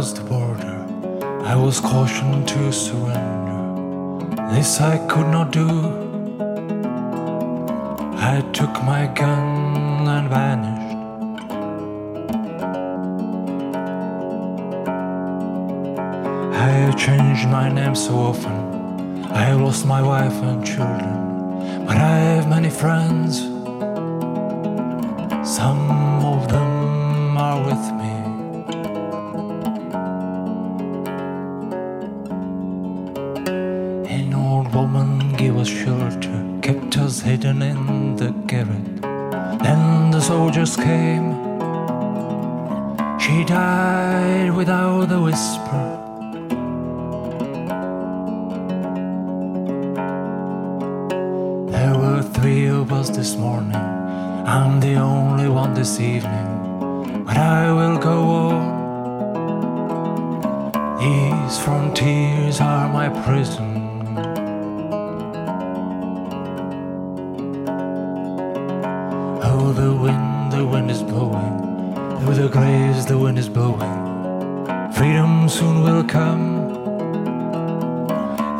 crossed the border, I was cautioned to surrender. This I could not do. I took my gun and vanished. I have changed my name so often. I have lost my wife and children. But I have many friends. Some of them woman gave us shelter, kept us hidden in the garret. Then the soldiers came. She died without a whisper. There were three of us this morning. I'm the only one this evening. But I will go on. These frontiers are my prison. The wind, the wind is blowing. Through the graves, the wind is blowing. Freedom soon will come.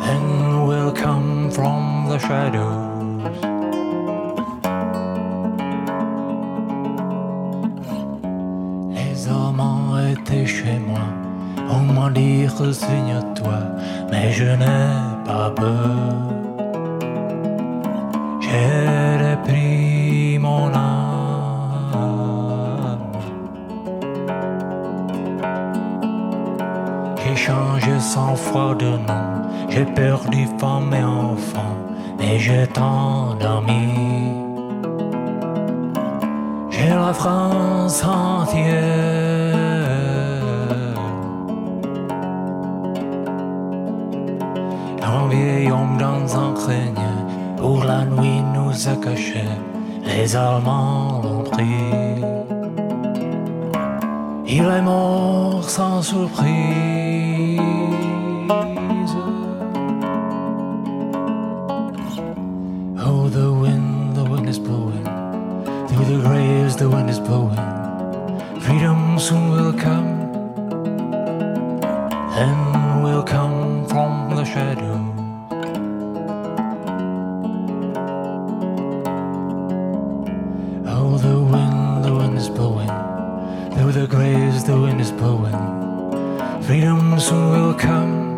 Then will come from the shadows. Les amants étaient chez moi. On m'a dit resigne-toi, mais je n'ai pas peur. J'ai repris mon âme. J'ai changé cent fois de nom. J'ai perdu femme et enfant, mais j'ai tant dormi. J'ai la France entière. Un vieil homme dans un grenier, pour la nuit nous a cachés. Les Allemands l'ont pris. Il est mort sans surprise. Oh, the wind, the wind is blowing. Through the graves, the wind is blowing. Freedom soon will come. Then will come from the shadows. Through the graves, the wind is blowing. Freedom soon will come.